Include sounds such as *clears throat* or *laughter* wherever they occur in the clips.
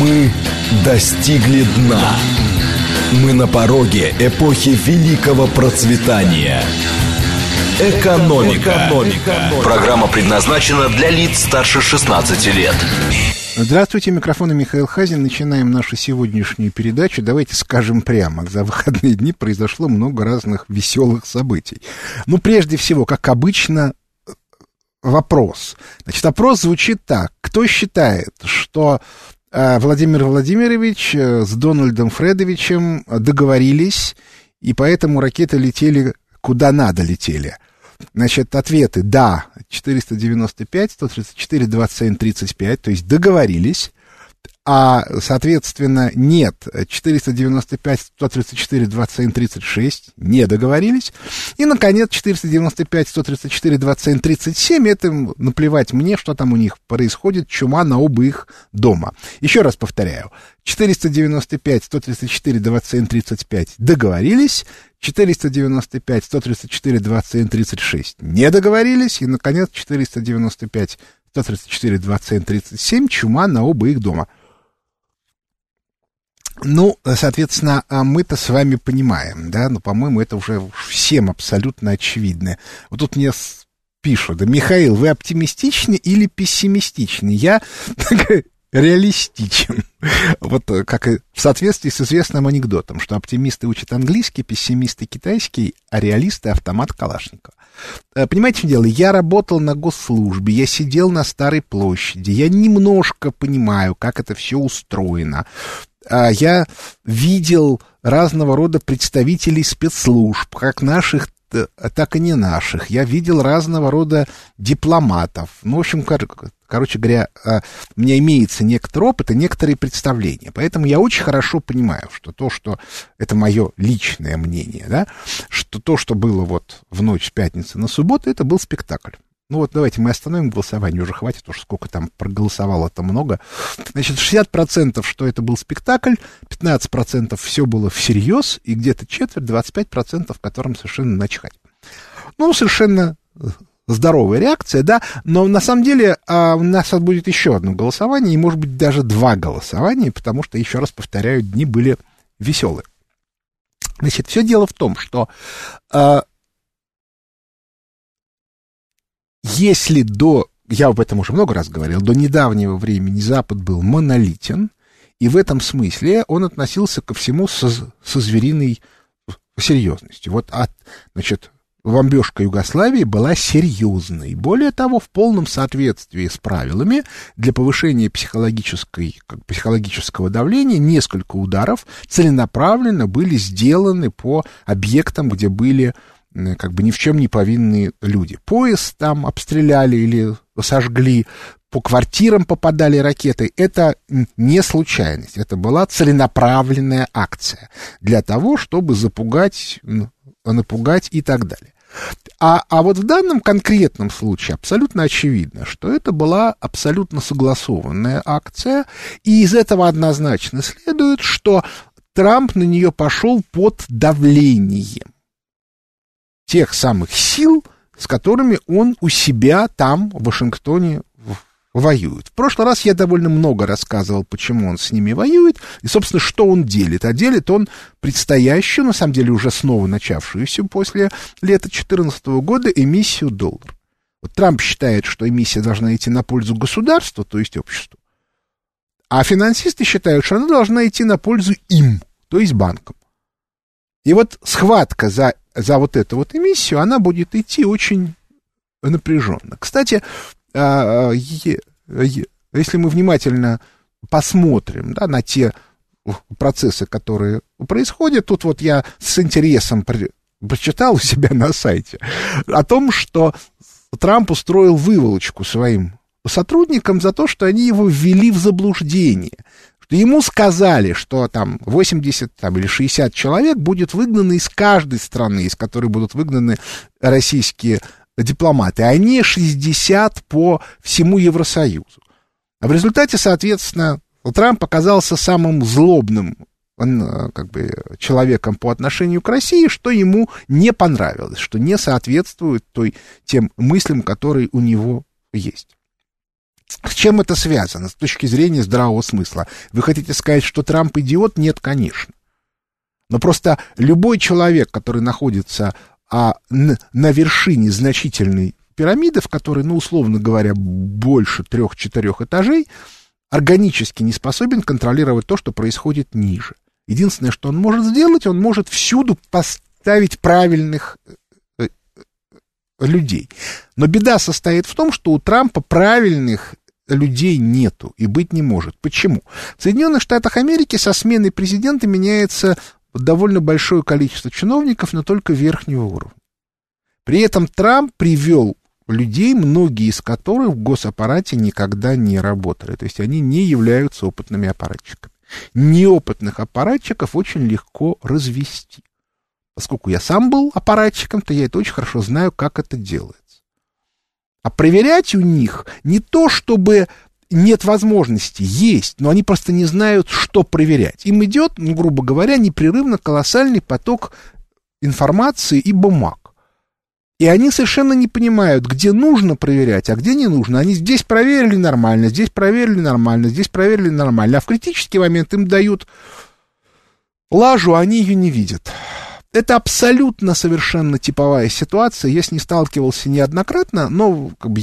Мы достигли дна. Мы на пороге эпохи великого процветания. Экономика. Экономика. Программа предназначена для лиц старше 16 лет. Здравствуйте, микрофон Михаил Хазин. Начинаем нашу сегодняшнюю передачу. Давайте скажем прямо, за выходные дни произошло много разных веселых событий. Ну, прежде всего, как обычно, вопрос. Значит, вопрос звучит так. Кто считает, что э, Владимир Владимирович э, с Дональдом Фредовичем договорились, и поэтому ракеты летели куда надо летели? Значит, ответы «да» 495, 134, 27, 35, то есть договорились, а, соответственно, нет. 495, 134, 27, 36, не договорились, и, наконец, 495, 134, 27, 37, это наплевать мне, что там у них происходит, чума на оба их дома. Еще раз повторяю, 495, 134, 27, 35 договорились, 495, 134, 27, 36 не договорились, и, наконец, 495, 134, 27, 37 чума на оба их дома. Ну, соответственно, а мы-то с вами понимаем, да, но, по-моему, это уже всем абсолютно очевидно. Вот тут мне пишут, да, Михаил, вы оптимистичны или пессимистичны? Я *laughs* реалистичен. Вот э, как и в соответствии с известным анекдотом, что оптимисты учат английский, пессимисты китайский, а реалисты автомат Калашникова. Э, понимаете, в чем дело? Я работал на госслужбе, я сидел на Старой площади, я немножко понимаю, как это все устроено. А я видел разного рода представителей спецслужб, как наших, так и не наших. Я видел разного рода дипломатов. Ну, в общем, короче говоря, у меня имеется некоторый опыт и некоторые представления. Поэтому я очень хорошо понимаю, что то, что... Это мое личное мнение, да, что то, что было вот в ночь с пятницы на субботу, это был спектакль. Ну вот давайте мы остановим голосование, уже хватит, уж сколько там проголосовало это много. Значит, 60% что это был спектакль, 15% все было всерьез, и где-то четверть, 25% которым совершенно начхать. Ну, совершенно э, здоровая реакция, да, но на самом деле а, у нас будет еще одно голосование, и, может быть, даже два голосования, потому что, еще раз повторяю, дни были веселые. Значит, все дело в том, что а, если до, я об этом уже много раз говорил, до недавнего времени Запад был монолитен, и в этом смысле он относился ко всему со, со звериной серьезностью. Вот от, значит, бомбежка Югославии была серьезной. Более того, в полном соответствии с правилами для повышения психологической, как, психологического давления несколько ударов целенаправленно были сделаны по объектам, где были как бы ни в чем не повинные люди. Поезд там обстреляли или сожгли, по квартирам попадали ракеты. Это не случайность, это была целенаправленная акция для того, чтобы запугать, напугать и так далее. А, а вот в данном конкретном случае абсолютно очевидно, что это была абсолютно согласованная акция, и из этого однозначно следует, что Трамп на нее пошел под давлением тех самых сил, с которыми он у себя там, в Вашингтоне, воюет. В прошлый раз я довольно много рассказывал, почему он с ними воюет, и, собственно, что он делит. А делит он предстоящую, на самом деле уже снова начавшуюся после лета 2014 года эмиссию доллара. Вот Трамп считает, что эмиссия должна идти на пользу государству, то есть обществу. А финансисты считают, что она должна идти на пользу им, то есть банкам. И вот схватка за, за вот эту вот эмиссию, она будет идти очень напряженно. Кстати, а, если мы внимательно посмотрим да, на те процессы, которые происходят, тут вот я с интересом прочитал у себя на сайте о том, что Трамп устроил выволочку своим сотрудникам за то, что они его ввели в заблуждение что ему сказали, что там 80 там, или 60 человек будет выгнаны из каждой страны, из которой будут выгнаны российские дипломаты, не 60 по всему Евросоюзу. А в результате, соответственно, Трамп оказался самым злобным он, э, как бы, человеком по отношению к России, что ему не понравилось, что не соответствует той, тем мыслям, которые у него есть. С чем это связано с точки зрения здравого смысла? Вы хотите сказать, что Трамп идиот? Нет, конечно. Но просто любой человек, который находится а, на вершине значительной пирамиды, в которой, ну, условно говоря, больше трех-четырех этажей, органически не способен контролировать то, что происходит ниже. Единственное, что он может сделать, он может всюду поставить правильных э, э, людей. Но беда состоит в том, что у Трампа правильных людей нету и быть не может. Почему? В Соединенных Штатах Америки со сменой президента меняется довольно большое количество чиновников, но только верхнего уровня. При этом Трамп привел людей, многие из которых в госаппарате никогда не работали. То есть они не являются опытными аппаратчиками. Неопытных аппаратчиков очень легко развести. Поскольку я сам был аппаратчиком, то я это очень хорошо знаю, как это делается. А проверять у них не то, чтобы нет возможности, есть, но они просто не знают, что проверять. Им идет, ну, грубо говоря, непрерывно колоссальный поток информации и бумаг. И они совершенно не понимают, где нужно проверять, а где не нужно. Они здесь проверили нормально, здесь проверили нормально, здесь проверили нормально. А в критический момент им дают лажу, а они ее не видят. Это абсолютно совершенно типовая ситуация. Я с ней сталкивался неоднократно, но как бы,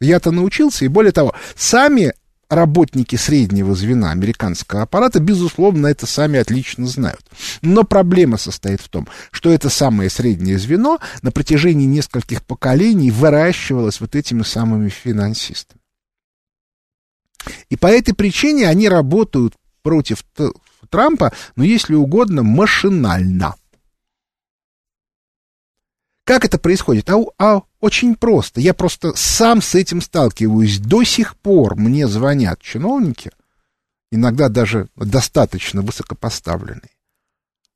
я-то научился. И более того, сами работники среднего звена американского аппарата, безусловно, это сами отлично знают. Но проблема состоит в том, что это самое среднее звено на протяжении нескольких поколений выращивалось вот этими самыми финансистами. И по этой причине они работают против Трампа, но, если угодно, машинально. Как это происходит? А, а очень просто. Я просто сам с этим сталкиваюсь. До сих пор мне звонят чиновники, иногда даже достаточно высокопоставленные,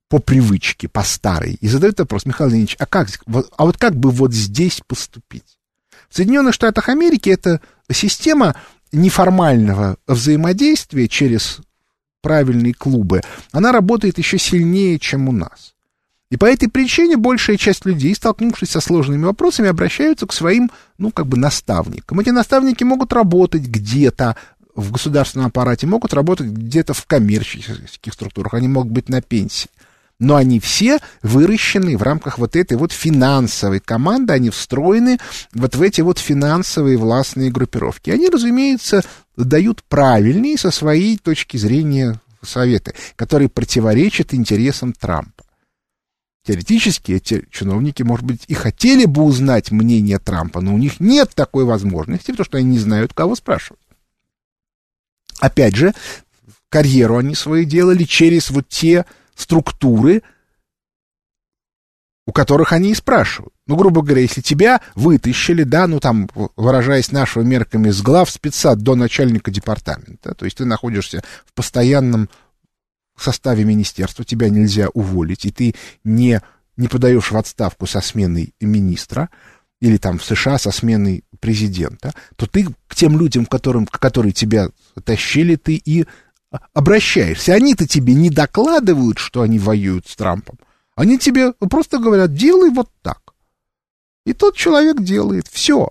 по привычке, по старой, и задают вопрос, Михаил Леонидович, а, как, а вот как бы вот здесь поступить? В Соединенных Штатах Америки это система неформального взаимодействия через правильные клубы, она работает еще сильнее, чем у нас. И по этой причине большая часть людей, столкнувшись со сложными вопросами, обращаются к своим, ну, как бы наставникам. Эти наставники могут работать где-то в государственном аппарате, могут работать где-то в коммерческих структурах, они могут быть на пенсии. Но они все выращены в рамках вот этой вот финансовой команды, они встроены вот в эти вот финансовые властные группировки. Они, разумеется, дают правильные со своей точки зрения советы, которые противоречат интересам Трампа. Теоретически эти чиновники, может быть, и хотели бы узнать мнение Трампа, но у них нет такой возможности, потому что они не знают, кого спрашивать. Опять же, карьеру они свою делали через вот те структуры, у которых они и спрашивают. Ну, грубо говоря, если тебя вытащили, да, ну, там, выражаясь нашими мерками, с глав спеца до начальника департамента, то есть ты находишься в постоянном в составе министерства, тебя нельзя уволить, и ты не, не подаешь в отставку со сменой министра, или там в США со сменой президента, то ты к тем людям, которым, которые тебя тащили, ты и обращаешься. Они-то тебе не докладывают, что они воюют с Трампом. Они тебе просто говорят, делай вот так. И тот человек делает. Все.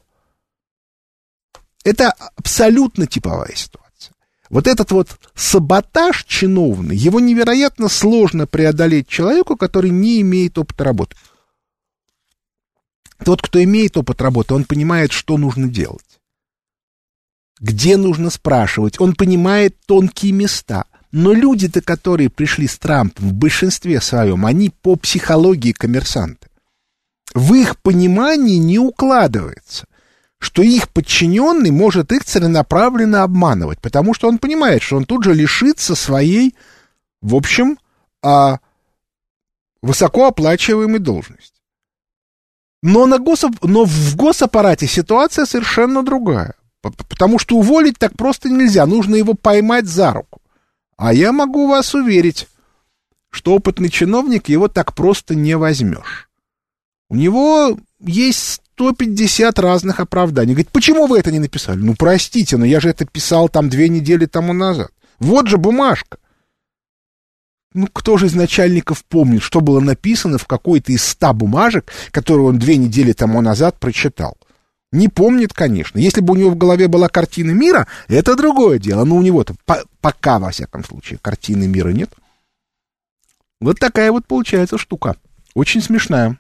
Это абсолютно типовая ситуация. Вот этот вот саботаж чиновный, его невероятно сложно преодолеть человеку, который не имеет опыта работы. Тот, кто имеет опыт работы, он понимает, что нужно делать. Где нужно спрашивать, он понимает тонкие места. Но люди-то, которые пришли с Трампом в большинстве своем, они по психологии коммерсанты. В их понимании не укладывается – что их подчиненный может их целенаправленно обманывать, потому что он понимает, что он тут же лишится своей, в общем, а, высокооплачиваемой должности. Но, на госап... Но в госаппарате ситуация совершенно другая. Потому что уволить так просто нельзя, нужно его поймать за руку. А я могу вас уверить, что опытный чиновник его так просто не возьмешь. У него есть 150 разных оправданий. Говорит, почему вы это не написали? Ну, простите, но я же это писал там две недели тому назад. Вот же бумажка. Ну, кто же из начальников помнит, что было написано в какой-то из ста бумажек, которую он две недели тому назад прочитал? Не помнит, конечно. Если бы у него в голове была картина мира, это другое дело. Но у него-то по пока, во всяком случае, картины мира нет. Вот такая вот получается штука. Очень смешная.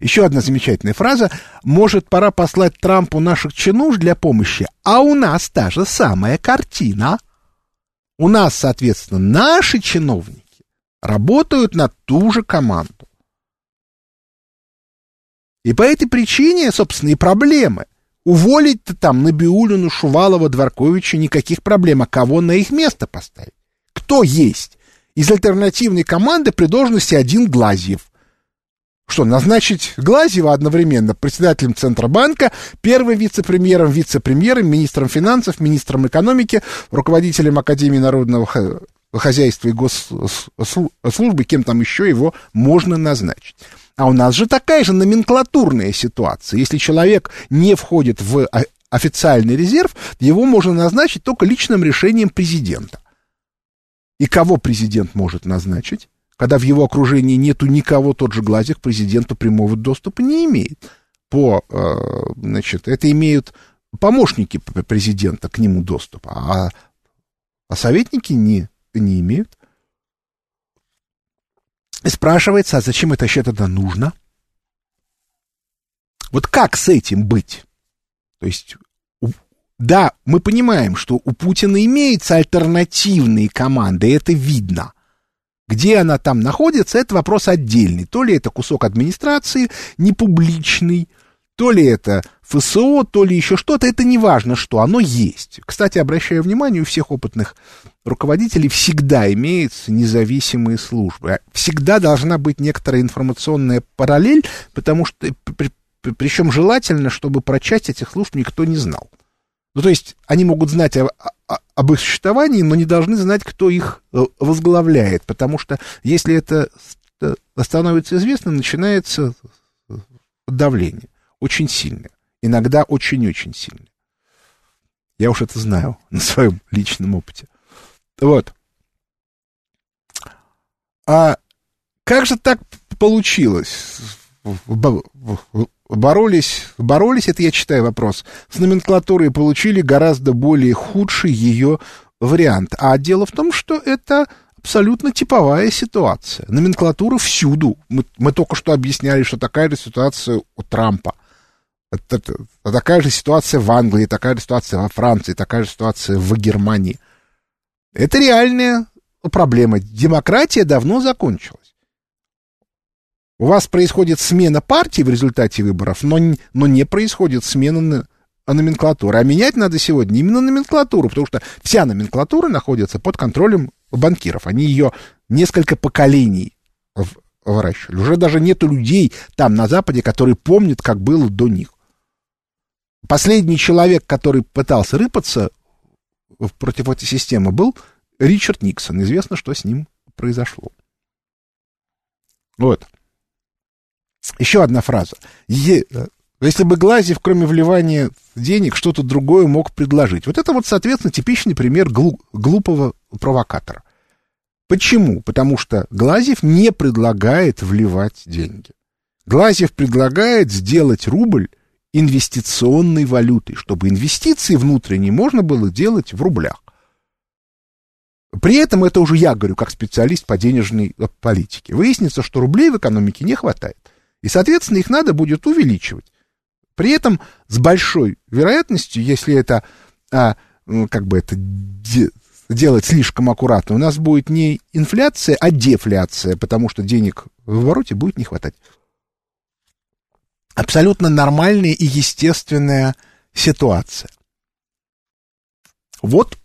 Еще одна замечательная фраза. Может, пора послать Трампу наших чинуш для помощи, а у нас та же самая картина. У нас, соответственно, наши чиновники работают на ту же команду. И по этой причине, собственно, и проблемы. Уволить-то там Набиулину, Шувалова, Дворковича никаких проблем, а кого на их место поставить? Кто есть? Из альтернативной команды при должности один Глазьев. Что, назначить Глазьева одновременно председателем Центробанка, первым вице-премьером, вице-премьером, министром финансов, министром экономики, руководителем Академии народного хозяйства и госслужбы, кем там еще его можно назначить. А у нас же такая же номенклатурная ситуация. Если человек не входит в официальный резерв, его можно назначить только личным решением президента. И кого президент может назначить? Когда в его окружении нету никого, тот же Глазик президенту прямого доступа не имеет. По, э, значит, это имеют помощники президента к нему доступа, а, а советники не, не имеют. И спрашивается, а зачем это вообще тогда нужно? Вот как с этим быть? То есть, да, мы понимаем, что у Путина имеются альтернативные команды, это видно. Где она там находится, это вопрос отдельный. То ли это кусок администрации, непубличный, то ли это ФСО, то ли еще что-то, это не важно что, оно есть. Кстати, обращаю внимание, у всех опытных руководителей всегда имеются независимые службы. Всегда должна быть некоторая информационная параллель, потому что, при, причем желательно, чтобы про часть этих служб никто не знал. Ну, то есть они могут знать о, об их существовании, но не должны знать, кто их э, возглавляет, потому что если это становится известно, начинается давление очень сильное, иногда очень-очень сильное. Я уж это знаю *laughs* на своем личном опыте. Вот. А как же так получилось? Боролись, боролись, это я читаю вопрос, с номенклатурой получили гораздо более худший ее вариант. А дело в том, что это абсолютно типовая ситуация. Номенклатура всюду. Мы, мы только что объясняли, что такая же ситуация у Трампа. Это, это, такая же ситуация в Англии, такая же ситуация во Франции, такая же ситуация в Германии. Это реальная проблема. Демократия давно закончилась. У вас происходит смена партии в результате выборов, но, но не происходит смена номенклатуры. А менять надо сегодня именно номенклатуру, потому что вся номенклатура находится под контролем банкиров. Они ее несколько поколений выращивали. Уже даже нету людей там на Западе, которые помнят, как было до них. Последний человек, который пытался рыпаться против этой системы, был Ричард Никсон. Известно, что с ним произошло. Вот. Еще одна фраза. Е... Если бы Глазев, кроме вливания денег, что-то другое мог предложить. Вот это вот, соответственно, типичный пример глу... глупого провокатора. Почему? Потому что Глазев не предлагает вливать деньги. Глазев предлагает сделать рубль инвестиционной валютой, чтобы инвестиции внутренние можно было делать в рублях. При этом это уже я говорю как специалист по денежной политике. Выяснится, что рублей в экономике не хватает. И, соответственно, их надо будет увеличивать. При этом с большой вероятностью, если это а, как бы это де, делать слишком аккуратно, у нас будет не инфляция, а дефляция, потому что денег в обороте будет не хватать абсолютно нормальная и естественная ситуация. Вот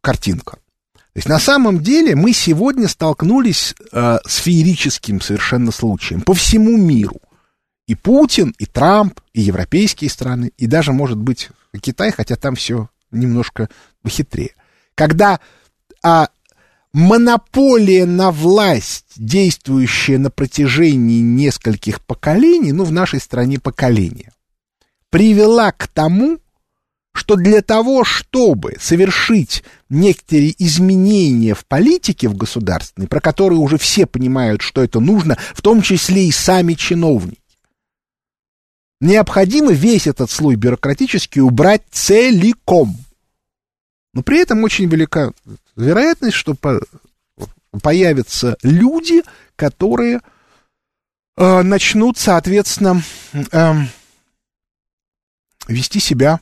картинка. То есть на самом деле мы сегодня столкнулись э, с феерическим совершенно случаем по всему миру. И Путин, и Трамп, и европейские страны, и даже, может быть, Китай, хотя там все немножко похитрее. Когда а, монополия на власть, действующая на протяжении нескольких поколений, ну, в нашей стране поколения, привела к тому, что для того, чтобы совершить некоторые изменения в политике в государственной, про которые уже все понимают, что это нужно, в том числе и сами чиновники, необходимо весь этот слой бюрократический убрать целиком. Но при этом очень велика вероятность, что появятся люди, которые э, начнут, соответственно, э, вести себя,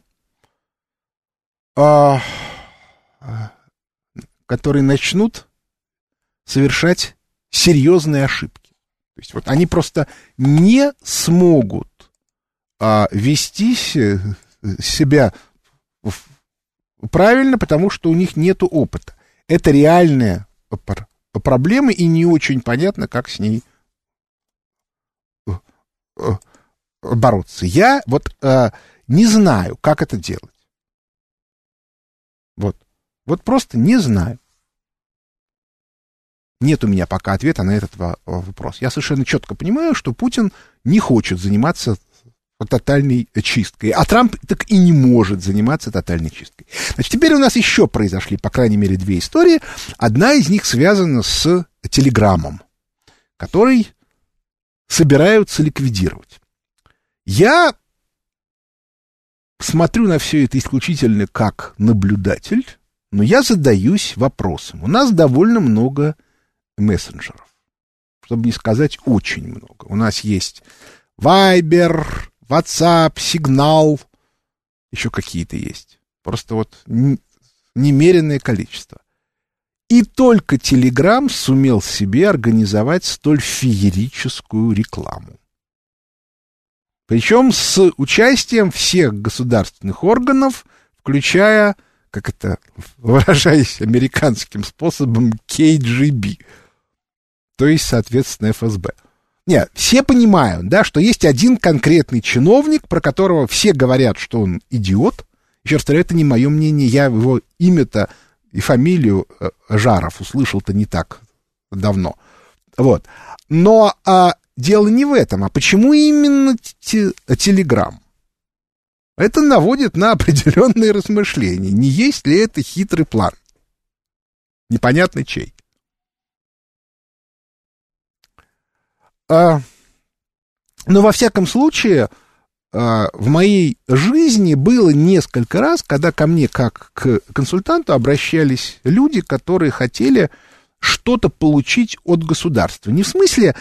э, которые начнут совершать серьезные ошибки. То есть вот они просто не смогут а, вести себя правильно, потому что у них нет опыта. Это реальная проблема, и не очень понятно, как с ней э, э, бороться. Я вот э, не знаю, как это делать. Вот. Вот просто не знаю. Нет у меня пока ответа на этот вопрос. Я совершенно четко понимаю, что Путин не хочет заниматься тотальной чисткой. А Трамп так и не может заниматься тотальной чисткой. Значит, теперь у нас еще произошли, по крайней мере, две истории. Одна из них связана с Телеграммом, который собираются ликвидировать. Я смотрю на все это исключительно как наблюдатель, но я задаюсь вопросом. У нас довольно много мессенджеров, чтобы не сказать очень много. У нас есть Viber, WhatsApp, Сигнал, еще какие-то есть. Просто вот немеренное количество. И только Telegram сумел себе организовать столь феерическую рекламу. Причем с участием всех государственных органов, включая, как это выражаясь американским способом, KGB, то есть, соответственно, ФСБ. Нет, все понимают, да, что есть один конкретный чиновник, про которого все говорят, что он идиот. Еще раз повторяю, это не мое мнение, я его имя-то и фамилию э, Жаров услышал-то не так давно. Вот. Но а, дело не в этом, а почему именно Телеграм? Это наводит на определенные размышления. Не есть ли это хитрый план? Непонятно чей. А, но во всяком случае, а, в моей жизни было несколько раз, когда ко мне как к консультанту обращались люди, которые хотели что-то получить от государства. Не в смысле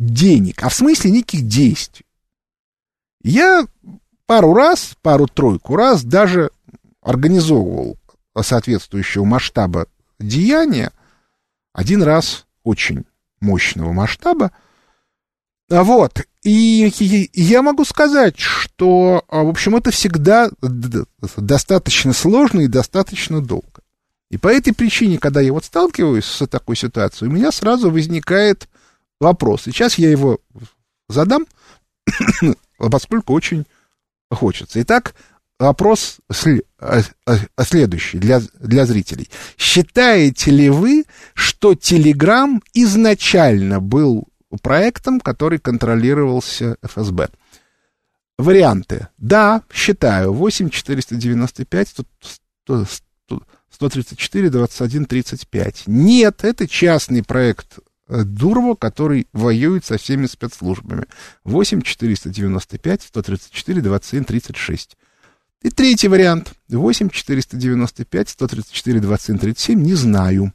денег, а в смысле неких действий. Я пару раз, пару-тройку раз даже организовывал соответствующего масштаба деяния, один раз очень мощного масштаба, вот, и, я могу сказать, что, а, в общем, это всегда достаточно сложно и достаточно долго. И по этой причине, когда я вот сталкиваюсь с такой ситуацией, у меня сразу возникает вопрос. Сейчас я его задам, *coughs* поскольку очень хочется. Итак, вопрос а, следующий для, для зрителей. Считаете ли вы, что Телеграм изначально был проектом, который контролировался ФСБ. Варианты. Да, считаю. 8 495 100, 134 21 35. Нет, это частный проект Дурова, который воюет со всеми спецслужбами. 8 495 134 27 36. И третий вариант. 8 495 134 27 37. Не знаю.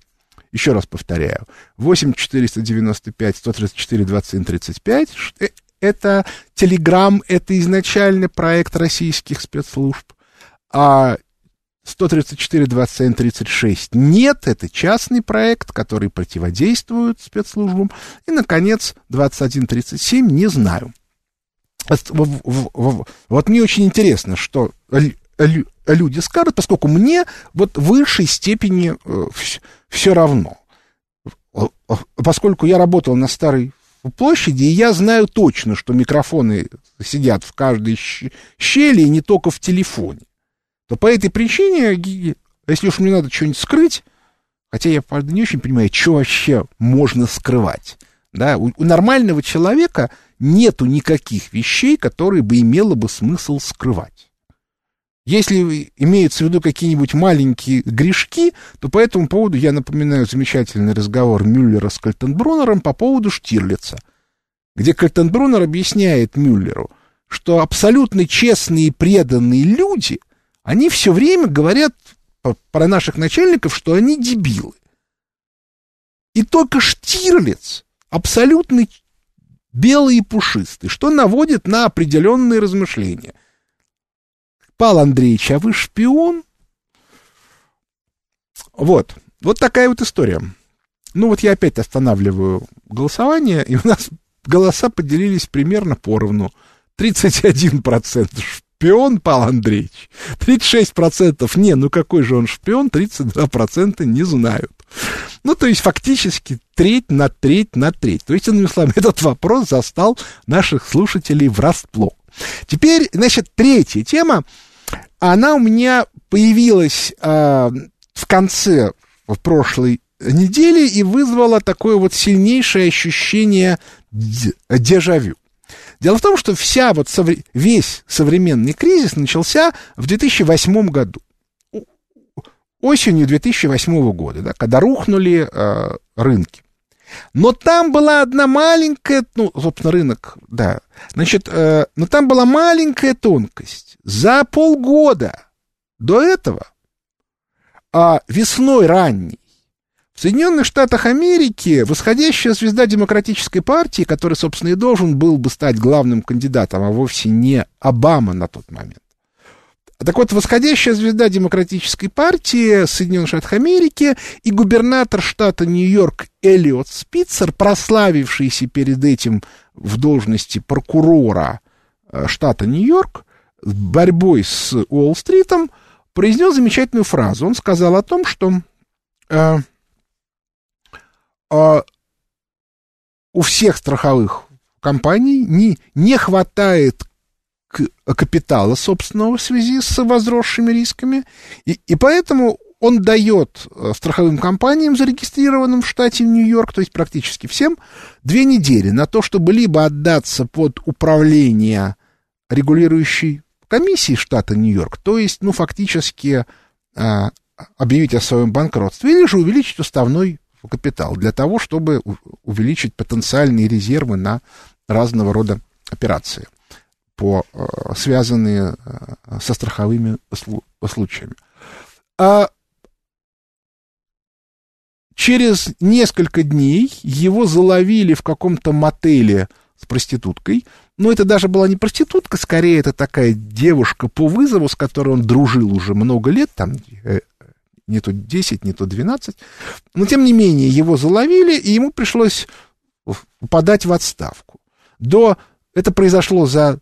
Еще раз повторяю. 8 495 134 27 35. Это Телеграм, это изначально проект российских спецслужб. А 134 27 36 нет, это частный проект, который противодействует спецслужбам. И, наконец, 2137 не знаю. Вот мне очень интересно, что люди скажут, поскольку мне вот в высшей степени э, все равно. Поскольку я работал на старой площади, и я знаю точно, что микрофоны сидят в каждой щели, и не только в телефоне, то по этой причине, если уж мне надо что-нибудь скрыть, хотя я, правда, не очень понимаю, что вообще можно скрывать. Да? У, у нормального человека нету никаких вещей, которые бы имело бы смысл скрывать. Если имеются в виду какие-нибудь маленькие грешки, то по этому поводу я напоминаю замечательный разговор Мюллера с Кальтенбруннером по поводу Штирлица, где Кальтенбруннер объясняет Мюллеру, что абсолютно честные и преданные люди, они все время говорят про наших начальников, что они дебилы. И только Штирлиц абсолютно белый и пушистый, что наводит на определенные размышления. Павел Андреевич, а вы шпион? Вот. Вот такая вот история. Ну вот я опять останавливаю голосование, и у нас голоса поделились примерно поровну. 31% шпион Павел Андреевич, 36% не, ну какой же он шпион, 32% не знают. Ну, то есть фактически треть на треть на треть. То есть, иными словами, *laughs* этот вопрос застал наших слушателей врасплох. Теперь, значит, третья тема, она у меня появилась э, в конце в прошлой недели и вызвала такое вот сильнейшее ощущение дежавю. Дело в том, что вся вот совре- весь современный кризис начался в 2008 году. Осенью 2008 года, да, когда рухнули э, рынки. Но там была одна маленькая, ну, собственно, рынок, да. Значит, э, но там была маленькая тонкость. За полгода до этого, а весной ранней, в Соединенных Штатах Америки восходящая звезда Демократической партии, который, собственно, и должен был бы стать главным кандидатом, а вовсе не Обама на тот момент. Так вот, восходящая звезда Демократической партии Соединенных Штатов Америки и губернатор штата Нью-Йорк Элliot Спицер, прославившийся перед этим в должности прокурора э, штата Нью-Йорк, борьбой с Уолл-стритом, произнес замечательную фразу. Он сказал о том, что э, а, у всех страховых компаний не, не хватает капитала собственного в связи с возросшими рисками, и, и поэтому он дает э, страховым компаниям, зарегистрированным в штате Нью-Йорк, то есть практически всем, две недели на то, чтобы либо отдаться под управление регулирующей комиссии штата Нью-Йорк, то есть, ну, фактически а, объявить о своем банкротстве, или же увеличить уставной капитал для того, чтобы увеличить потенциальные резервы на разного рода операции, по, э, связанные э, со страховыми случаями. А через несколько дней его заловили в каком-то мотеле с проституткой. Но это даже была не проститутка, скорее это такая девушка по вызову, с которой он дружил уже много лет, там э, не то 10, не то 12. Но, тем не менее, его заловили, и ему пришлось подать в отставку. До... Это произошло за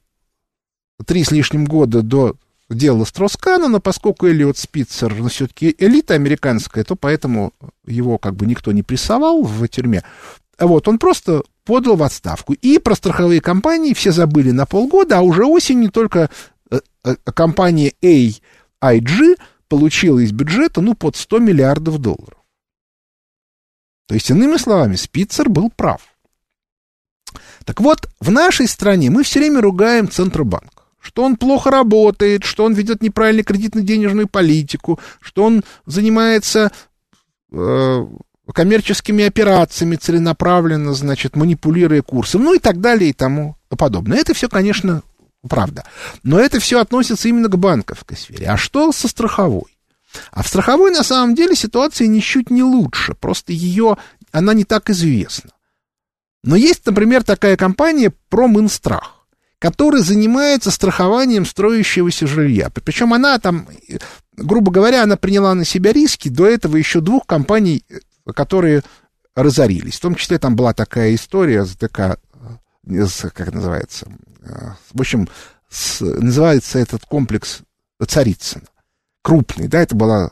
три с лишним года до дела Строскана, но поскольку Эллиот Спицер ну, все-таки элита американская, то поэтому его как бы никто не прессовал в тюрьме. Вот, он просто подал в отставку. И про страховые компании все забыли на полгода, а уже осенью только э, э, компания AIG получила из бюджета, ну, под 100 миллиардов долларов. То есть, иными словами, Спицер был прав. Так вот, в нашей стране мы все время ругаем Центробанк, что он плохо работает, что он ведет неправильно кредитно-денежную политику, что он занимается э, коммерческими операциями целенаправленно, значит, манипулируя курсом, ну и так далее и тому подобное. Это все, конечно, правда. Но это все относится именно к банковской сфере. А что со страховой? А в страховой, на самом деле, ситуация ничуть не лучше. Просто ее, она не так известна. Но есть, например, такая компания Проминстрах, которая занимается страхованием строящегося жилья. Причем она там, грубо говоря, она приняла на себя риски до этого еще двух компаний, которые разорились. В том числе там была такая история с ДК, как называется, в общем, с, называется этот комплекс Царицына. Крупный, да, это была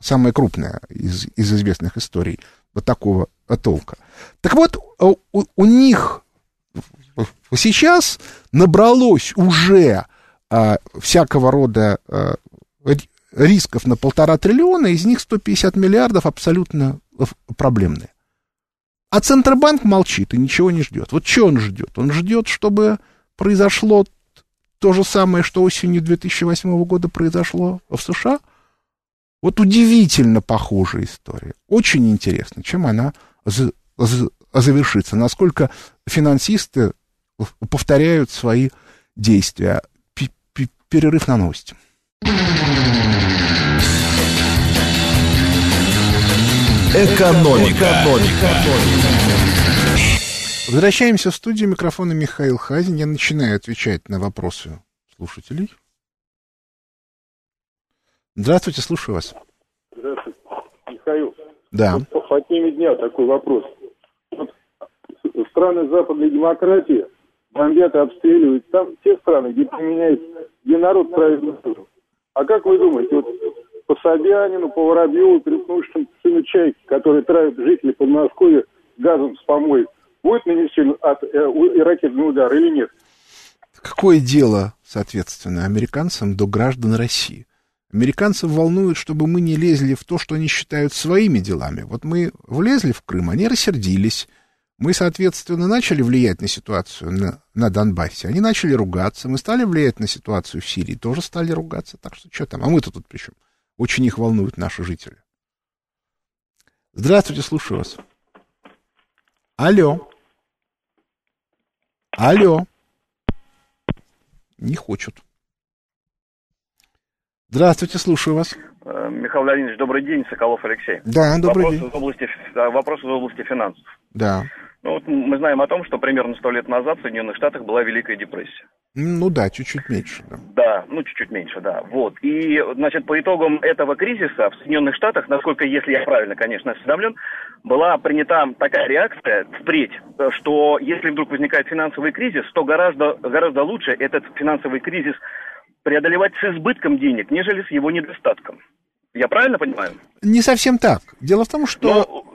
самая крупная из, из известных историй вот такого толка. Так вот, у, у них сейчас набралось уже а, всякого рода а, рисков на полтора триллиона, из них 150 миллиардов абсолютно проблемные. А Центробанк молчит и ничего не ждет. Вот что он ждет? Он ждет, чтобы произошло то же самое, что осенью 2008 года произошло в США. Вот удивительно похожая история. Очень интересно, чем она завершится. Насколько финансисты повторяют свои действия. Перерыв на новости. Экономика. Экономика. Возвращаемся в студию. Микрофона Михаил Хазин. Я начинаю отвечать на вопросы слушателей. Здравствуйте, слушаю вас. Здравствуйте, Михаил. Да. Вот по, теме дня такой вопрос. Вот страны западной демократии бомбят и обстреливают. Там те страны, где применяют, где народ правит. А как вы думаете, вот по Собянину, по Воробьеву, Крепнувшему сыну Чайки, который травит жителей Подмосковья газом с помоек, будет нанесен от э, ракетный удар или нет? Какое дело, соответственно, американцам до граждан России? Американцев волнует, чтобы мы не лезли в то, что они считают своими делами. Вот мы влезли в Крым, они рассердились. Мы, соответственно, начали влиять на ситуацию на, на Донбассе. Они начали ругаться. Мы стали влиять на ситуацию в Сирии, тоже стали ругаться. Так что что там? А мы-то тут при чем? Очень их волнуют наши жители. Здравствуйте, слушаю вас. Алло. Алло. Не хочут. Здравствуйте, слушаю вас. Э, Михаил Леонидович, добрый день, Соколов Алексей. Да, добрый вопрос день. Из области, вопрос из области финансов. Да. Ну, вот мы знаем о том, что примерно сто лет назад в Соединенных Штатах была Великая депрессия. Ну да, чуть-чуть меньше. Да. Да, ну чуть-чуть меньше, да. Вот. И, значит, по итогам этого кризиса в Соединенных Штатах, насколько, если я правильно, конечно, осведомлен, была принята такая реакция впредь, что если вдруг возникает финансовый кризис, то гораздо, гораздо лучше этот финансовый кризис преодолевать с избытком денег, нежели с его недостатком. Я правильно понимаю? Не совсем так. Дело в том, что Ну,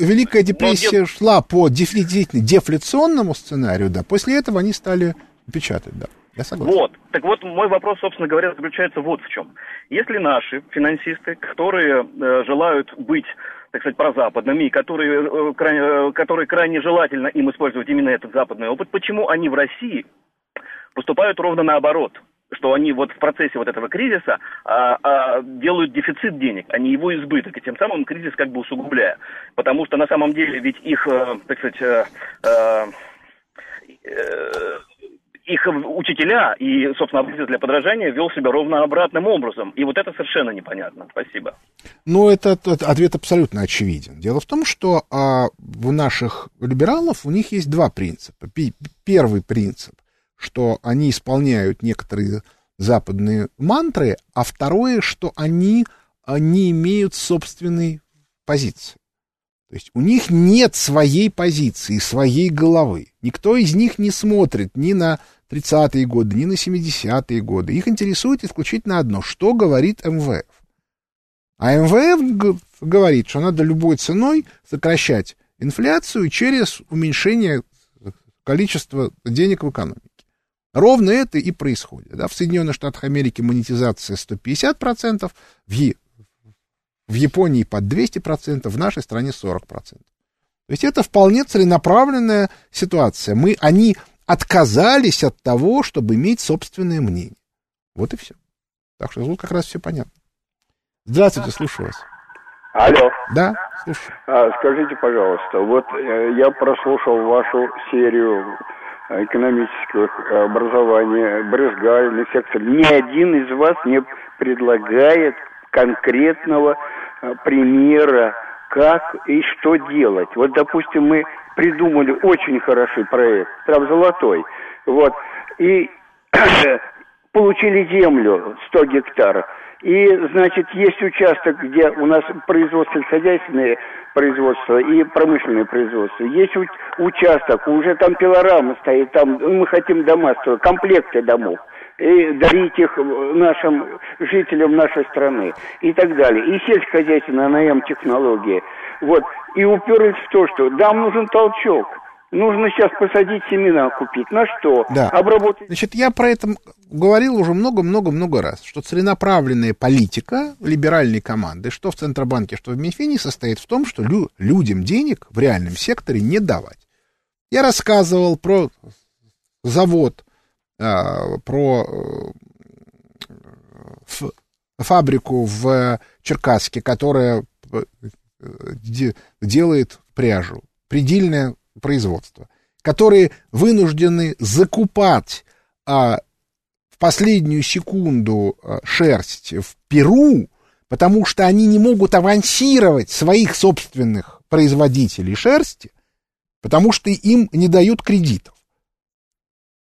Великая депрессия дел- шла по дефле- дефляционному сценарию, да. После этого они стали печатать, да. Я согласен. Вот. Так вот, мой вопрос, собственно говоря, заключается вот в чем. Если наши финансисты, которые э, желают быть, так сказать, прозападными, и которые, э, крайне, э, которые крайне желательно им использовать именно этот западный опыт, почему они в России поступают ровно наоборот? Что они вот в процессе вот этого кризиса а, а, делают дефицит денег, а не его избыток, и тем самым кризис как бы усугубляя. Потому что на самом деле ведь их, э, так сказать, э, э, э, их учителя и, собственно, образец для подражания вел себя ровно обратным образом. И вот это совершенно непонятно. Спасибо. Ну, это, это ответ абсолютно очевиден. Дело в том, что а, у наших либералов у них есть два принципа. Первый принцип, что они исполняют некоторые западные мантры, а второе, что они а, не имеют собственной позиции. То есть у них нет своей позиции, своей головы. Никто из них не смотрит ни на 30-е годы, ни на 70-е годы. Их интересует исключительно одно, что говорит МВФ. А МВФ говорит, что надо любой ценой сокращать инфляцию через уменьшение количества денег в экономике. Ровно это и происходит. Да? В Соединенных Штатах Америки монетизация 150%, в, Е- в Японии под 200%, в нашей стране 40%. То есть это вполне целенаправленная ситуация. Мы, они отказались от того, чтобы иметь собственное мнение. Вот и все. Так что тут как раз все понятно. Здравствуйте, слушаю вас. Алло. Да, слушаю. А, скажите, пожалуйста, вот э, я прослушал вашу серию экономического образования, брызгальный сектор. Ни один из вас не предлагает конкретного э, примера, как и что делать. Вот, допустим, мы придумали очень хороший проект, прям золотой, вот, и *clears throat* получили землю 100 гектаров. И, значит, есть участок, где у нас производство хозяйственное производство и промышленное производство. Есть участок, уже там пилорама стоит, там ну, мы хотим дома строить, комплекты домов. И дарить их нашим жителям нашей страны и так далее. И сельскохозяйственная наем технологии. Вот. И уперлись в то, что нам нужен толчок. Нужно сейчас посадить семена купить. На что? Да. Обработать Значит, я про это говорил уже много-много-много раз, что целенаправленная политика либеральной команды, что в Центробанке, что в Минфине, состоит в том, что лю- людям денег в реальном секторе не давать. Я рассказывал про завод, а, про э, фабрику в Черкасске, которая э, де- делает пряжу, предельное производство. которые вынуждены закупать а, в последнюю секунду а, шерсть в Перу, потому что они не могут авансировать своих собственных производителей шерсти, потому что им не дают кредитов.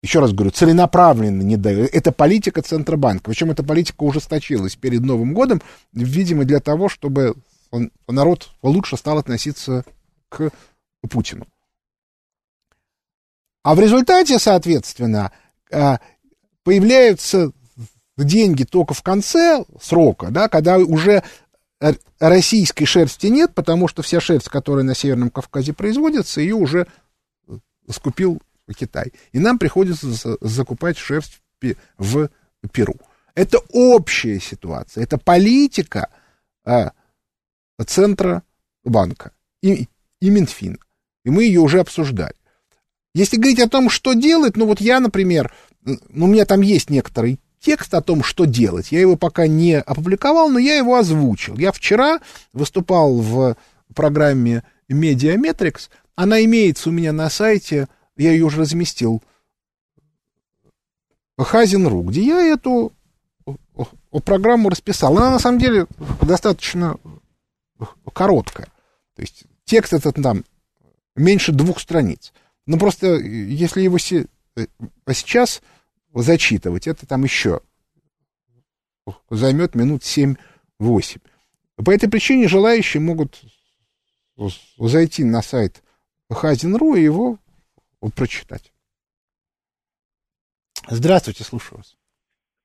Еще раз говорю, целенаправленно не дают. Это политика Центробанка. Причем эта политика ужесточилась перед Новым годом, видимо, для того, чтобы народ лучше стал относиться к Путину. А в результате, соответственно, а, появляются деньги только в конце срока, да, когда уже российской шерсти нет, потому что вся шерсть, которая на Северном Кавказе производится, ее уже скупил Китай. И нам приходится закупать шерсть в Перу. Это общая ситуация, это политика а, Центробанка и, и Минфина. И мы ее уже обсуждали. Если говорить о том, что делать, ну вот я, например, ну, у меня там есть некоторый текст о том, что делать. Я его пока не опубликовал, но я его озвучил. Я вчера выступал в программе Медиаметрикс. Она имеется у меня на сайте, я ее уже разместил. Хазин.ру, где я эту программу расписал. Она на самом деле достаточно короткая. То есть текст этот там меньше двух страниц. Но просто если его се... а сейчас зачитывать, это там еще займет минут 7-8. По этой причине желающие могут зайти на сайт Хазин.ру и его прочитать. Здравствуйте, слушаю вас.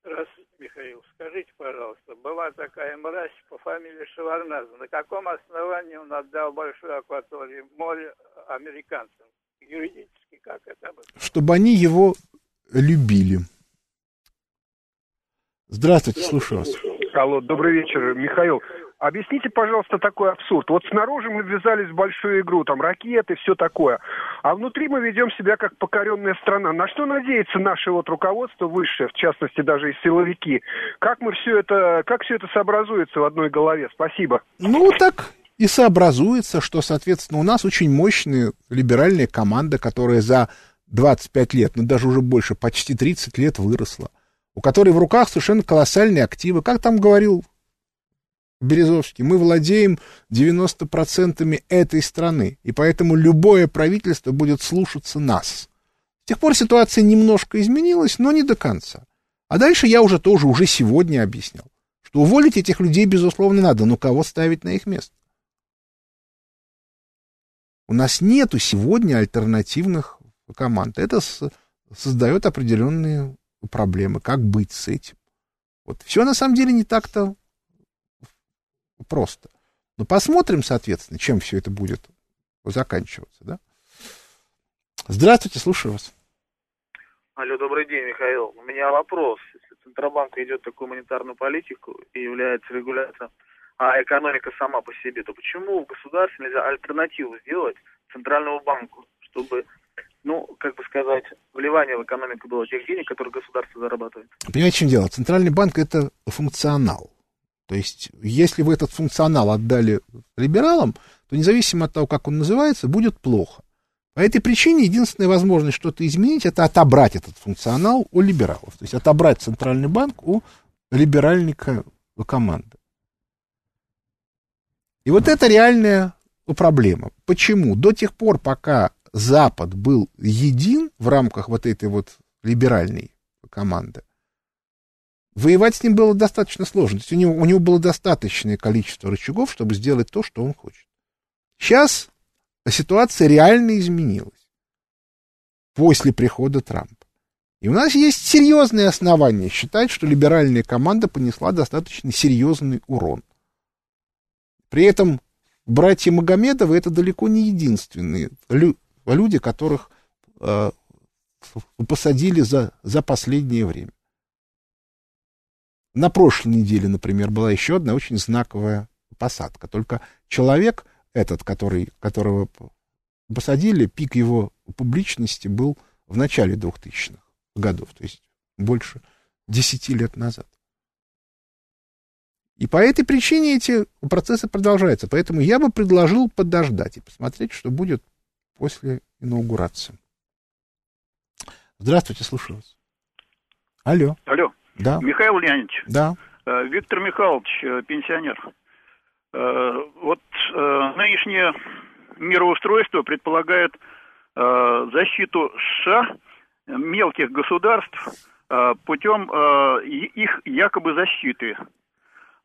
Здравствуйте, Михаил. Скажите, пожалуйста, была такая мразь по фамилии Шеварнадзе. На каком основании он отдал большую акваторию море американцам? Юридически как это было? Чтобы они его любили. Здравствуйте, слушаю вас. Алло, добрый вечер, Михаил. Объясните, пожалуйста, такой абсурд. Вот снаружи мы ввязались в большую игру, там ракеты, все такое. А внутри мы ведем себя как покоренная страна. На что надеется наше вот руководство высшее, в частности даже и силовики? Как мы все это, как все это сообразуется в одной голове? Спасибо. Ну, так и сообразуется, что, соответственно, у нас очень мощная либеральная команда, которая за 25 лет, ну даже уже больше, почти 30 лет выросла, у которой в руках совершенно колоссальные активы. Как там говорил Березовский, мы владеем 90% этой страны, и поэтому любое правительство будет слушаться нас. С тех пор ситуация немножко изменилась, но не до конца. А дальше я уже тоже, уже сегодня объяснял, что уволить этих людей, безусловно, надо, но кого ставить на их место? У нас нету сегодня альтернативных команд. Это создает определенные проблемы. Как быть с этим? Вот все на самом деле не так-то просто. Но посмотрим, соответственно, чем все это будет заканчиваться, да? Здравствуйте, слушаю вас. Алло, добрый день, Михаил. У меня вопрос. Если Центробанк ведет такую монетарную политику и является регулятором, а экономика сама по себе, то почему в государстве нельзя альтернативу сделать Центральному банку, чтобы ну, как бы сказать, вливание в экономику было тех денег, которые государство зарабатывает. Понимаете, в чем дело? Центральный банк — это функционал. То есть, если вы этот функционал отдали либералам, то независимо от того, как он называется, будет плохо. По этой причине единственная возможность что-то изменить, это отобрать этот функционал у либералов. То есть отобрать центральный банк у либеральной команды. И вот это реальная проблема. Почему? До тех пор, пока Запад был един в рамках вот этой вот либеральной команды, воевать с ним было достаточно сложно. То есть у него, у него было достаточное количество рычагов, чтобы сделать то, что он хочет. Сейчас ситуация реально изменилась после прихода Трампа. И у нас есть серьезные основания считать, что либеральная команда понесла достаточно серьезный урон. При этом братья Магомедовы это далеко не единственные люди, которых э, посадили за, за последнее время. На прошлой неделе, например, была еще одна очень знаковая посадка. Только человек этот, который, которого посадили, пик его публичности был в начале 2000-х годов, то есть больше 10 лет назад. И по этой причине эти процессы продолжаются. Поэтому я бы предложил подождать и посмотреть, что будет после инаугурации. Здравствуйте, слушаю вас. Алло. Алло. Да. Михаил Леонидович. Да. Э, Виктор Михайлович, э, пенсионер. Э, Вот нынешнее мироустройство предполагает защиту США мелких государств путем их якобы защиты.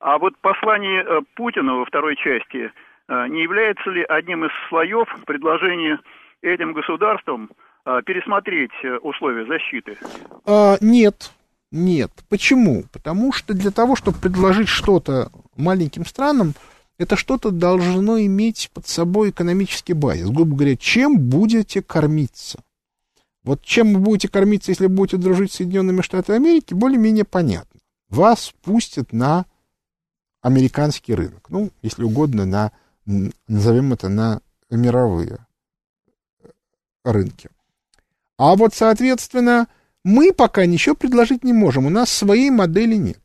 А вот послание Путина во второй части не является ли одним из слоев предложения этим государствам пересмотреть условия защиты? А, нет, нет. Почему? Потому что для того, чтобы предложить что-то маленьким странам, это что-то должно иметь под собой экономический базис. Грубо говоря, чем будете кормиться? Вот чем вы будете кормиться, если будете дружить с Соединенными Штатами Америки, более-менее понятно. Вас пустят на американский рынок. Ну, если угодно, на, назовем это, на мировые рынки. А вот, соответственно, мы пока ничего предложить не можем, у нас своей модели нет.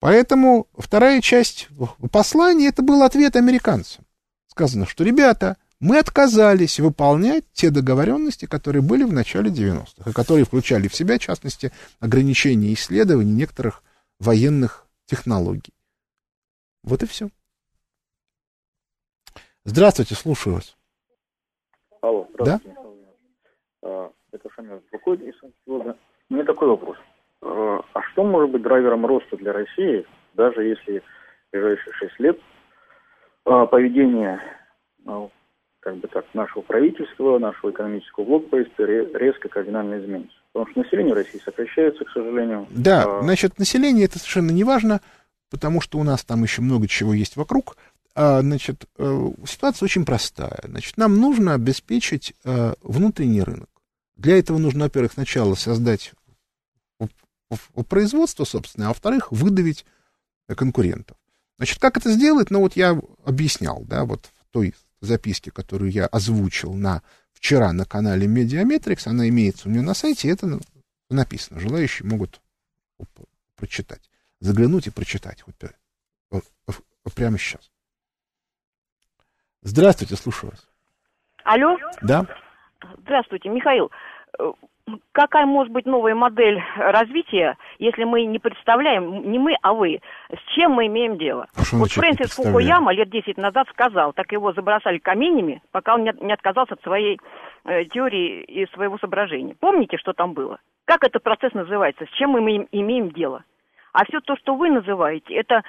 Поэтому вторая часть послания, это был ответ американцам. Сказано, что, ребята, мы отказались выполнять те договоренности, которые были в начале 90-х, и которые включали в себя, в частности, ограничения исследований некоторых военных технологий. Вот и все. Здравствуйте, слушаю вас. Алло, здравствуйте. Да? Это Шамиль Бакуй из Санкт-Петербурга. У меня такой вопрос. А, а что может быть драйвером роста для России, даже если в ближайшие 6 лет а, поведение ну, как бы так, нашего правительства, нашего экономического блока резко кардинально изменится? Потому что население России сокращается, к сожалению. Да, а... значит, население это совершенно не важно, потому что у нас там еще много чего есть вокруг. А, значит, э, ситуация очень простая. Значит, нам нужно обеспечить э, внутренний рынок. Для этого нужно, во-первых, сначала создать производство, собственно, а во-вторых, выдавить конкурентов. Значит, как это сделать? Ну, вот я объяснял, да, вот в той записке, которую я озвучил на, вчера на канале Медиаметрикс, она имеется у меня на сайте, это написано. Желающие могут прочитать, заглянуть и прочитать вот, прямо сейчас. Здравствуйте, слушаю вас. Алло? Да. Здравствуйте, Михаил. Э, какая может быть новая модель развития, если мы не представляем, не мы, а вы, с чем мы имеем дело? А вот Фрэнсис Фукуяма лет 10 назад сказал, так его забросали каменями, пока он не отказался от своей э, теории и своего соображения. Помните, что там было? Как этот процесс называется? С чем мы имеем дело? А все то, что вы называете, это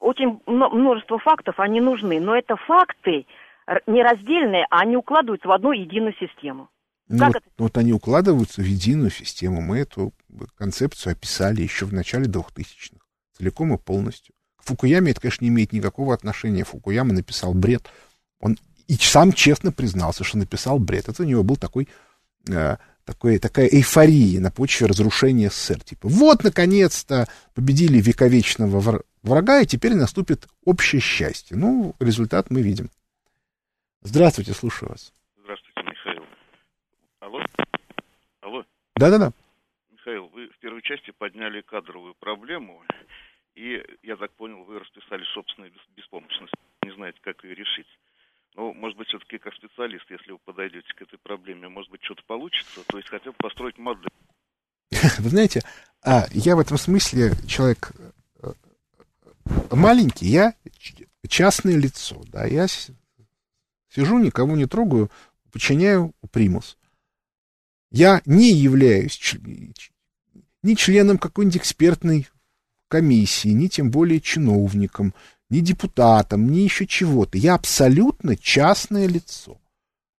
очень множество фактов, они нужны, но это факты нераздельные, а они укладываются в одну единую систему. Ну, как вот, это? вот они укладываются в единую систему. Мы эту концепцию описали еще в начале 2000-х, целиком и полностью. К Фукуяме это, конечно, не имеет никакого отношения. Фукуяма написал бред. Он и сам честно признался, что написал бред. Это у него был такой, э, такой, такая эйфория на почве разрушения СССР. Типа, вот, наконец-то, победили вековечного врага, и теперь наступит общее счастье. Ну, результат мы видим. Здравствуйте, слушаю вас. Здравствуйте, Михаил. Алло? Алло? Да-да-да. Михаил, вы в первой части подняли кадровую проблему, и, я так понял, вы расписали собственную беспомощность. Не знаете, как ее решить. Ну, может быть, все-таки как специалист, если вы подойдете к этой проблеме, может быть, что-то получится, то есть хотя бы построить модель. *laughs* Вы знаете, а, я в этом смысле человек э, маленький, я частное лицо, да, я сижу, никого не трогаю, подчиняю примус. Я не являюсь ни членом какой-нибудь экспертной комиссии, ни тем более чиновником, ни депутатом, ни еще чего-то. Я абсолютно частное лицо.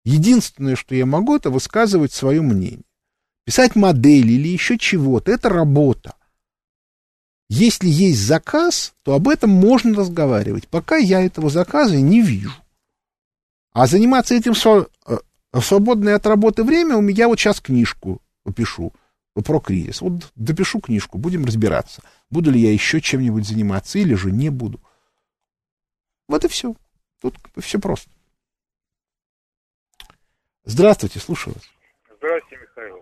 Единственное, что я могу, это высказывать свое мнение. Писать модели или еще чего-то, это работа. Если есть заказ, то об этом можно разговаривать. Пока я этого заказа не вижу. А заниматься этим э, в свободное от работы время у меня вот сейчас книжку пишу про кризис. Вот допишу книжку, будем разбираться. Буду ли я еще чем-нибудь заниматься или же не буду. Вот и все. Тут все просто. Здравствуйте, слушаю вас. Здравствуйте, Михаил.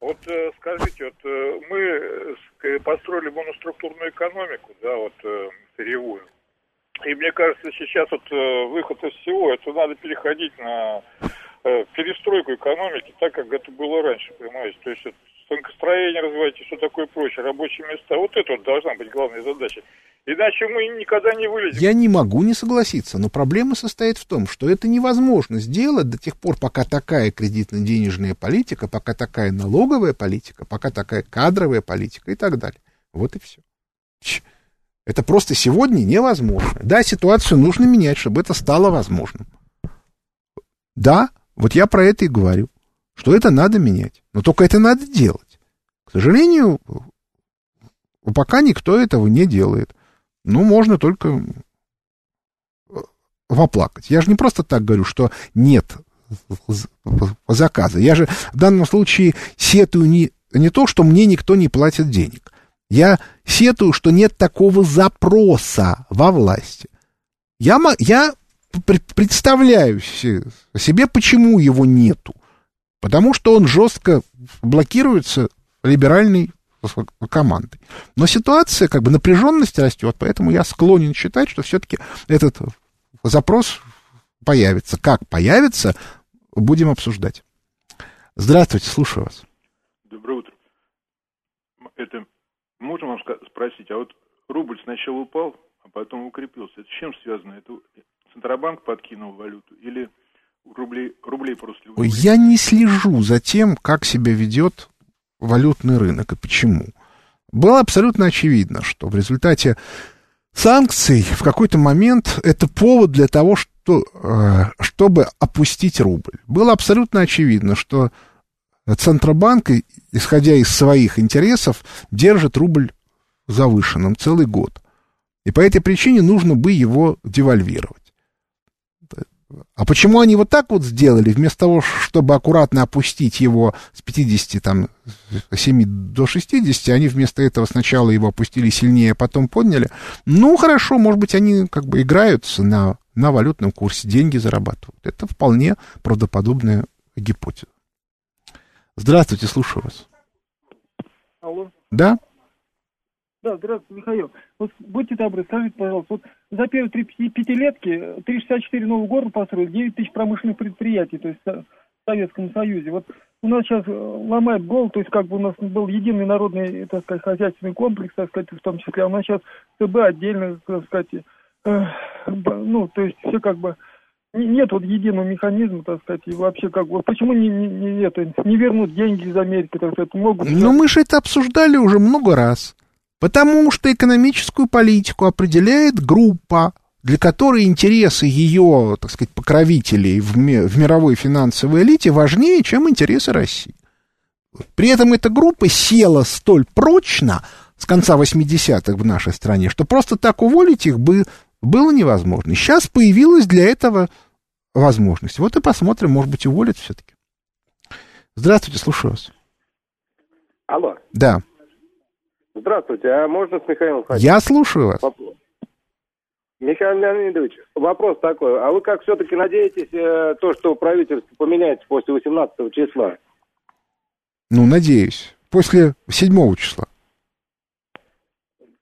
Вот э, скажите, вот э, мы построили моноструктурную экономику, да, вот э, сырьевую. И мне кажется, сейчас вот выход из всего, это надо переходить на перестройку экономики так, как это было раньше, понимаете? То есть станкостроение развивать и все такое прочее, рабочие места. Вот это вот должна быть главная задача. Иначе мы никогда не вылезем. Я не могу не согласиться, но проблема состоит в том, что это невозможно сделать до тех пор, пока такая кредитно-денежная политика, пока такая налоговая политика, пока такая кадровая политика и так далее. Вот и все. Это просто сегодня невозможно. Да, ситуацию нужно менять, чтобы это стало возможным. Да, вот я про это и говорю, что это надо менять. Но только это надо делать. К сожалению, пока никто этого не делает. Ну, можно только воплакать. Я же не просто так говорю, что нет заказа. Я же в данном случае сетую не, не то, что мне никто не платит денег. Я сетую, что нет такого запроса во власти. Я, я представляю себе, почему его нету. Потому что он жестко блокируется либеральной командой. Но ситуация, как бы напряженность растет, поэтому я склонен считать, что все-таки этот запрос появится. Как появится, будем обсуждать. Здравствуйте, слушаю вас. Доброе утро. Это можно вам спросить, а вот рубль сначала упал, а потом укрепился. Это с чем связано? Это Центробанк подкинул валюту или рублей, рублей просто... Я не слежу за тем, как себя ведет валютный рынок и почему. Было абсолютно очевидно, что в результате санкций в какой-то момент это повод для того, что, э, чтобы опустить рубль. Было абсолютно очевидно, что Центробанк, исходя из своих интересов, держит рубль завышенным целый год. И по этой причине нужно бы его девальвировать. А почему они вот так вот сделали, вместо того, чтобы аккуратно опустить его с 50, там, 7 до 60, они вместо этого сначала его опустили сильнее, а потом подняли? Ну, хорошо, может быть, они как бы играются на, на валютном курсе, деньги зарабатывают. Это вполне правдоподобная гипотеза. Здравствуйте, слушаю вас. Алло. Да? Да, здравствуйте, Михаил. Вот будьте добры, скажите, пожалуйста, вот за первые три пятилетки 364 новых города построили, 9 тысяч промышленных предприятий, то есть в Советском Союзе. Вот у нас сейчас э, ломает голову, то есть как бы у нас был единый народный, так сказать, хозяйственный комплекс, так сказать, в том числе, а у нас сейчас ТБ отдельно, так сказать, э, ну, то есть все как бы нет вот единого механизма, так сказать, и вообще как вот почему не, не, не, это, не вернуть деньги из Америки, так сказать, могут... Ну, мы же это обсуждали уже много раз. Потому что экономическую политику определяет группа, для которой интересы ее, так сказать, покровителей в, ми в мировой финансовой элите важнее, чем интересы России. При этом эта группа села столь прочно с конца 80-х в нашей стране, что просто так уволить их бы было невозможно. Сейчас появилась для этого возможность. Вот и посмотрим, может быть, уволят все-таки. Здравствуйте, слушаю вас. Алло. Да. Здравствуйте, а можно с Михаилом Ходить? Я слушаю вас. Михаил Леонидович, вопрос такой. А вы как все-таки надеетесь, э, то, что правительство поменяется после 18 числа? Ну, надеюсь. После 7 числа.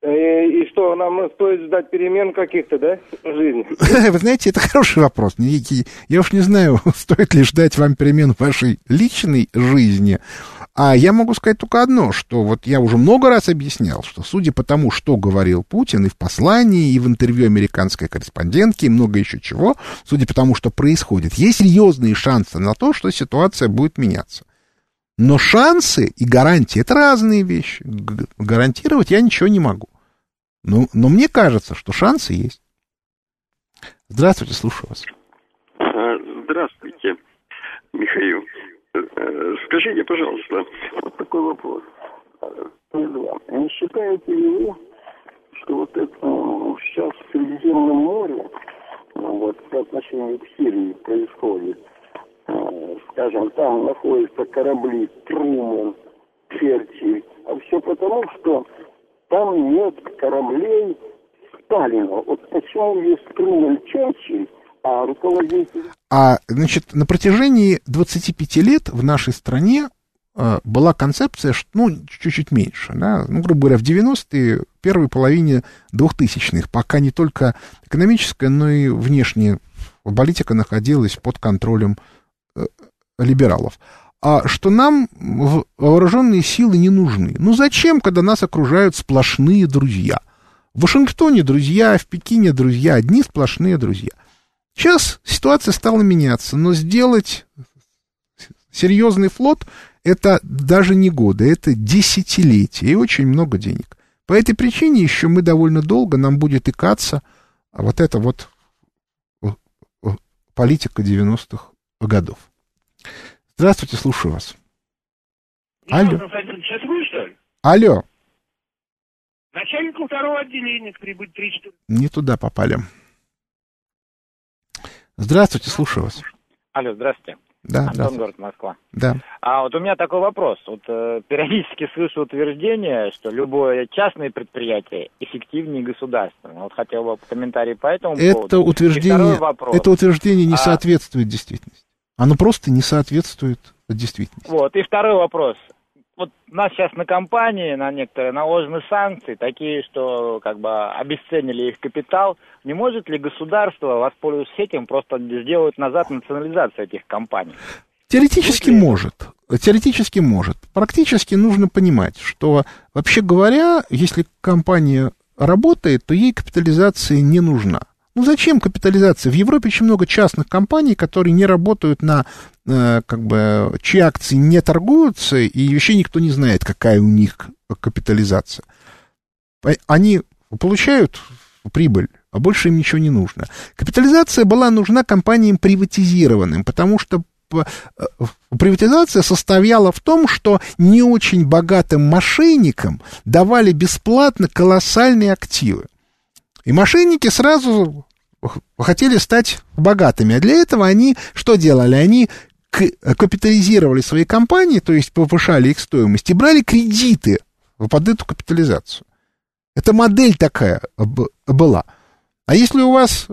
И, э, и что, нам стоит ждать перемен каких-то, да, в жизни? *laughs* Вы знаете, это хороший вопрос. Я уж не знаю, *laughs* стоит ли ждать вам перемен в вашей личной жизни. А я могу сказать только одно, что вот я уже много раз объяснял, что судя по тому, что говорил Путин и в послании, и в интервью американской корреспондентки, и много еще чего, судя по тому, что происходит, есть серьезные шансы на то, что ситуация будет меняться. Но шансы и гарантии — это разные вещи. Гарантировать я ничего не могу. Но, но мне кажется, что шансы есть. Здравствуйте, слушаю вас. А, здравствуйте, Михаил. Э, скажите, пожалуйста, вот такой вопрос. Не считаете ли вы, что вот это ну, сейчас в Средиземном море, ну, вот по отношению к Сирии происходит, э, скажем, там находятся корабли Трумен, Черчилль, а все потому, что там нет кораблей Сталина. Вот почему есть Трумен, Черчилль, а руководитель... А, значит, на протяжении 25 лет в нашей стране э, была концепция, что, ну, чуть-чуть меньше, да, ну, грубо говоря, в 90-е, первой половине 2000-х, пока не только экономическая, но и внешняя политика находилась под контролем э, либералов, а что нам вооруженные силы не нужны. Ну зачем, когда нас окружают сплошные друзья? В Вашингтоне друзья, в Пекине друзья, одни сплошные друзья. Сейчас ситуация стала меняться, но сделать серьезный флот это даже не годы, это десятилетия и очень много денег. По этой причине еще мы довольно долго нам будет икаться вот это вот политика 90-х годов. Здравствуйте, слушаю вас. Алло. Алло. Начальнику второго отделения прибыть 3 Не туда попали. Здравствуйте, слушаю вас. Алло, здравствуйте. Да, Антон, город Москва. Да. А вот у меня такой вопрос. Вот э, периодически слышу утверждение, что любое частное предприятие эффективнее государственного. Вот хотел бы комментарий по этому это поводу. Утверждение, это утверждение не А- соответствует действительности. Оно просто не соответствует действительности. Вот, и второй вопрос. Вот у нас сейчас на компании, на некоторые наложены санкции, такие, что как бы обесценили их капитал. Не может ли государство, воспользовавшись этим, просто сделать назад национализацию этих компаний? Теоретически может. Теоретически может. Практически нужно понимать, что, вообще говоря, если компания работает, то ей капитализация не нужна. Ну зачем капитализация? В Европе очень много частных компаний, которые не работают на, э, как бы, чьи акции не торгуются, и вообще никто не знает, какая у них капитализация. Они получают прибыль, а больше им ничего не нужно. Капитализация была нужна компаниям приватизированным, потому что п- э, приватизация состояла в том, что не очень богатым мошенникам давали бесплатно колоссальные активы. И мошенники сразу хотели стать богатыми. А для этого они что делали? Они капитализировали свои компании, то есть повышали их стоимость, и брали кредиты под эту капитализацию. Это модель такая была. А если у вас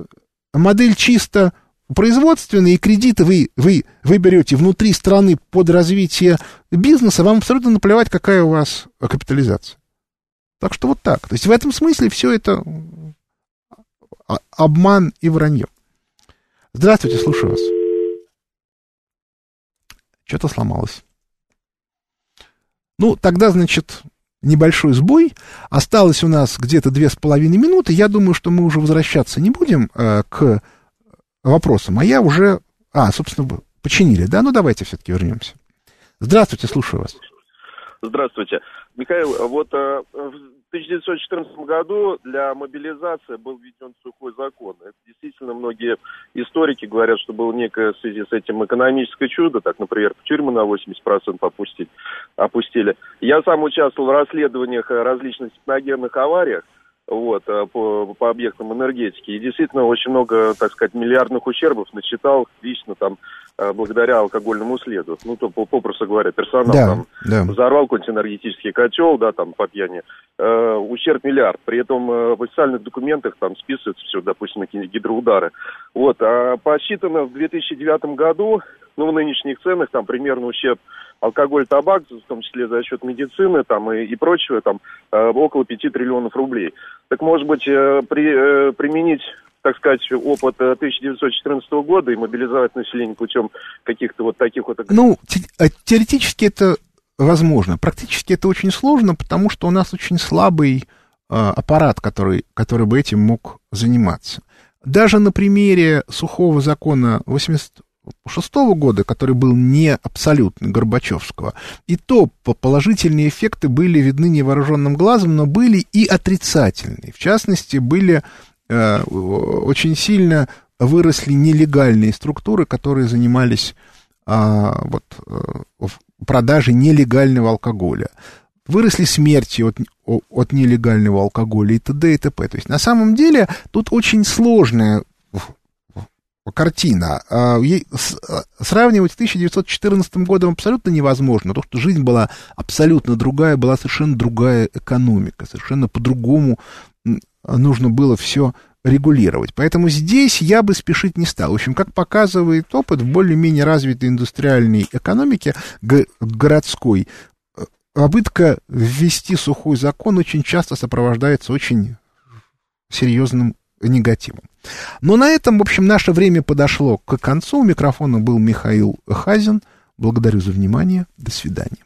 модель чисто производственная, и кредиты вы, вы, вы берете внутри страны под развитие бизнеса, вам абсолютно наплевать, какая у вас капитализация. Так что вот так. То есть в этом смысле все это обман и вранье. Здравствуйте, слушаю вас. Что-то сломалось. Ну, тогда, значит, небольшой сбой. Осталось у нас где-то две с половиной минуты. Я думаю, что мы уже возвращаться не будем э, к вопросам. А я уже... А, собственно, починили, да? Ну, давайте все-таки вернемся. Здравствуйте, слушаю вас. Здравствуйте. Михаил, вот э, 1914 году для мобилизации был введен сухой закон. Это действительно многие историки говорят, что было некое в связи с этим экономическое чудо, так, например, тюрьмы на 80% опустить, опустили. Я сам участвовал в расследованиях различных техногенных авариях, вот, э, по, по объектам энергетики. И действительно очень много, так сказать, миллиардных ущербов насчитал лично там благодаря алкогольному следу. Ну, то по- попросту говоря, персонал Да, там да. взорвал какой-нибудь энергетический котел, да, там, по пьяни, э, ущерб миллиард. При этом э, в официальных документах там списывается все, допустим, какие-нибудь гидроудары. Вот, а посчитано в 2009 году, ну, в нынешних ценах, там, примерно ущерб алкоголь, табак, в том числе за счет медицины, там, и, и прочего, там, э, около 5 триллионов рублей. Так, может быть, э, при, э, применить так сказать, опыт э, 1914 года и мобилизовать население путем каких-то вот таких вот... Ну, те- э, теоретически это возможно. Практически это очень сложно, потому что у нас очень слабый э, аппарат, который, который бы этим мог заниматься. Даже на примере сухого закона 86 года, который был не абсолютно Горбачевского, и то по- положительные эффекты были видны невооруженным глазом, но были и отрицательные. В частности, были э, очень сильно выросли нелегальные структуры, которые занимались а, вот, э, продажей нелегального алкоголя. Выросли смерти от, от нелегального алкоголя и т.д. и т.п. То есть на самом деле тут очень сложная картина. А, а, Сравнивать с 1914 годом абсолютно невозможно, потому что жизнь была абсолютно другая, была совершенно другая экономика, совершенно по-другому нужно было все регулировать. Поэтому здесь я бы спешить не стал. В общем, как показывает опыт, в более-менее развитой индустриальной экономике городской, э, попытка ввести сухой закон очень часто сопровождается очень серьезным негативом. Но на этом, в общем, наше время подошло к концу. У микрофона был Михаил Хазин. Благодарю за внимание. До свидания.